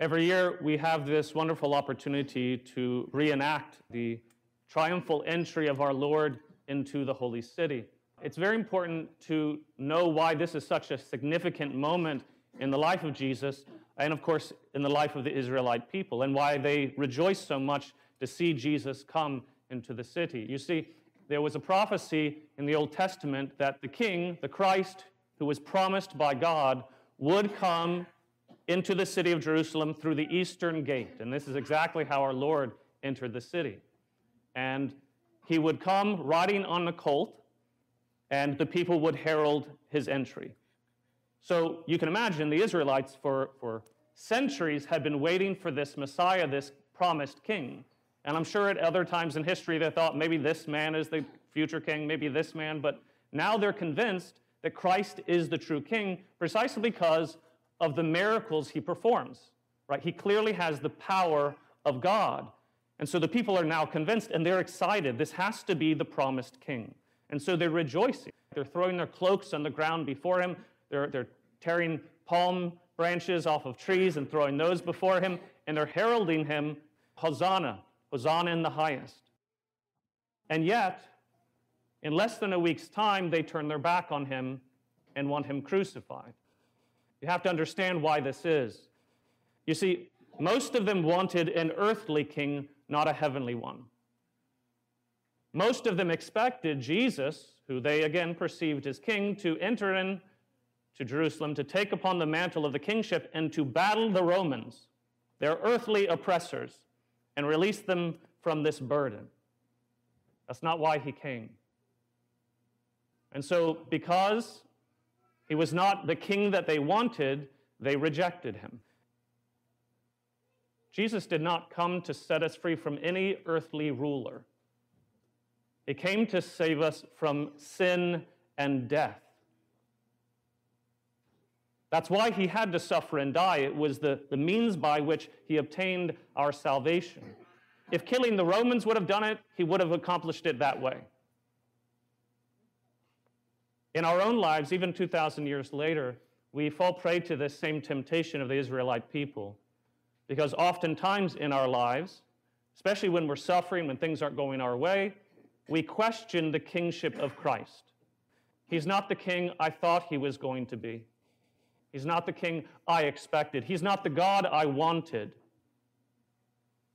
Every year, we have this wonderful opportunity to reenact the triumphal entry of our Lord into the holy city. It's very important to know why this is such a significant moment in the life of Jesus, and of course, in the life of the Israelite people, and why they rejoice so much to see Jesus come into the city. You see, there was a prophecy in the Old Testament that the king, the Christ, who was promised by God, would come into the city of Jerusalem through the eastern gate. And this is exactly how our Lord entered the city. And he would come riding on a colt, and the people would herald his entry. So you can imagine the Israelites for, for centuries had been waiting for this Messiah, this promised king. And I'm sure at other times in history they thought maybe this man is the future king, maybe this man, but now they're convinced that Christ is the true king precisely because of the miracles he performs. Right? He clearly has the power of God. And so the people are now convinced and they're excited. This has to be the promised king. And so they're rejoicing. They're throwing their cloaks on the ground before him. They're, they're tearing palm branches off of trees and throwing those before him. And they're heralding him, Hosanna, Hosanna in the highest. And yet, in less than a week's time, they turn their back on him and want him crucified. You have to understand why this is. You see, most of them wanted an earthly king, not a heavenly one. Most of them expected Jesus, who they again perceived as king, to enter in to Jerusalem to take upon the mantle of the kingship and to battle the Romans, their earthly oppressors, and release them from this burden. That's not why he came. And so, because he was not the king that they wanted, they rejected him. Jesus did not come to set us free from any earthly ruler. He came to save us from sin and death. That's why he had to suffer and die. It was the, the means by which he obtained our salvation. If killing the Romans would have done it, he would have accomplished it that way. In our own lives, even 2,000 years later, we fall prey to this same temptation of the Israelite people. Because oftentimes in our lives, especially when we're suffering, when things aren't going our way, we question the kingship of Christ. He's not the king I thought he was going to be. He's not the king I expected. He's not the God I wanted.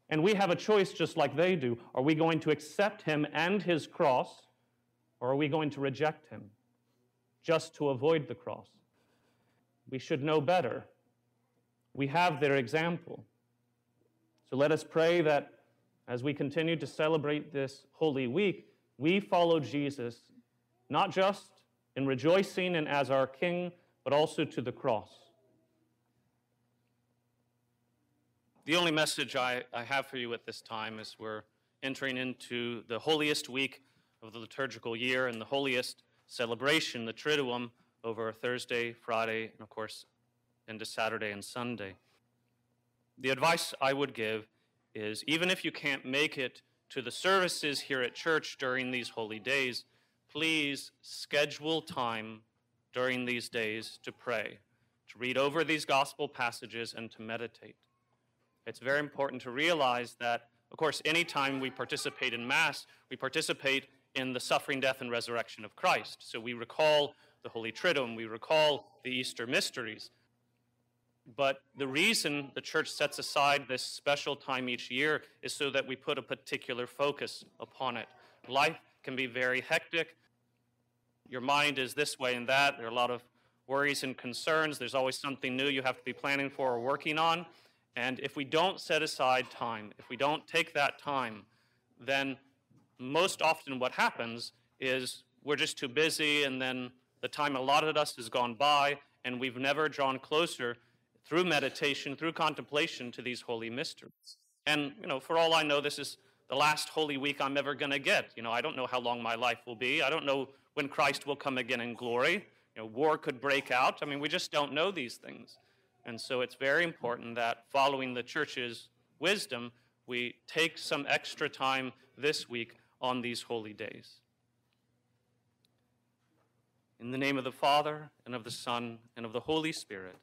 And we have a choice just like they do. Are we going to accept him and his cross, or are we going to reject him? Just to avoid the cross. We should know better. We have their example. So let us pray that as we continue to celebrate this Holy Week, we follow Jesus, not just in rejoicing and as our King, but also to the cross. The only message I, I have for you at this time is we're entering into the holiest week of the liturgical year and the holiest celebration, the Triduum, over Thursday, Friday, and of course into Saturday and Sunday. The advice I would give is even if you can't make it to the services here at church during these holy days, please schedule time during these days to pray, to read over these gospel passages, and to meditate. It's very important to realize that, of course, anytime we participate in Mass, we participate in the suffering, death, and resurrection of Christ. So we recall the Holy Triduum, we recall the Easter mysteries. But the reason the church sets aside this special time each year is so that we put a particular focus upon it. Life can be very hectic. Your mind is this way and that. There are a lot of worries and concerns. There's always something new you have to be planning for or working on. And if we don't set aside time, if we don't take that time, then most often what happens is we're just too busy and then the time allotted us has gone by and we've never drawn closer through meditation, through contemplation to these holy mysteries. And, you know, for all I know, this is the last holy week I'm ever going to get. You know, I don't know how long my life will be. I don't know when Christ will come again in glory. You know, war could break out. I mean, we just don't know these things. And so it's very important that following the church's wisdom, we take some extra time this week on these holy days. In the name of the Father, and of the Son, and of the Holy Spirit,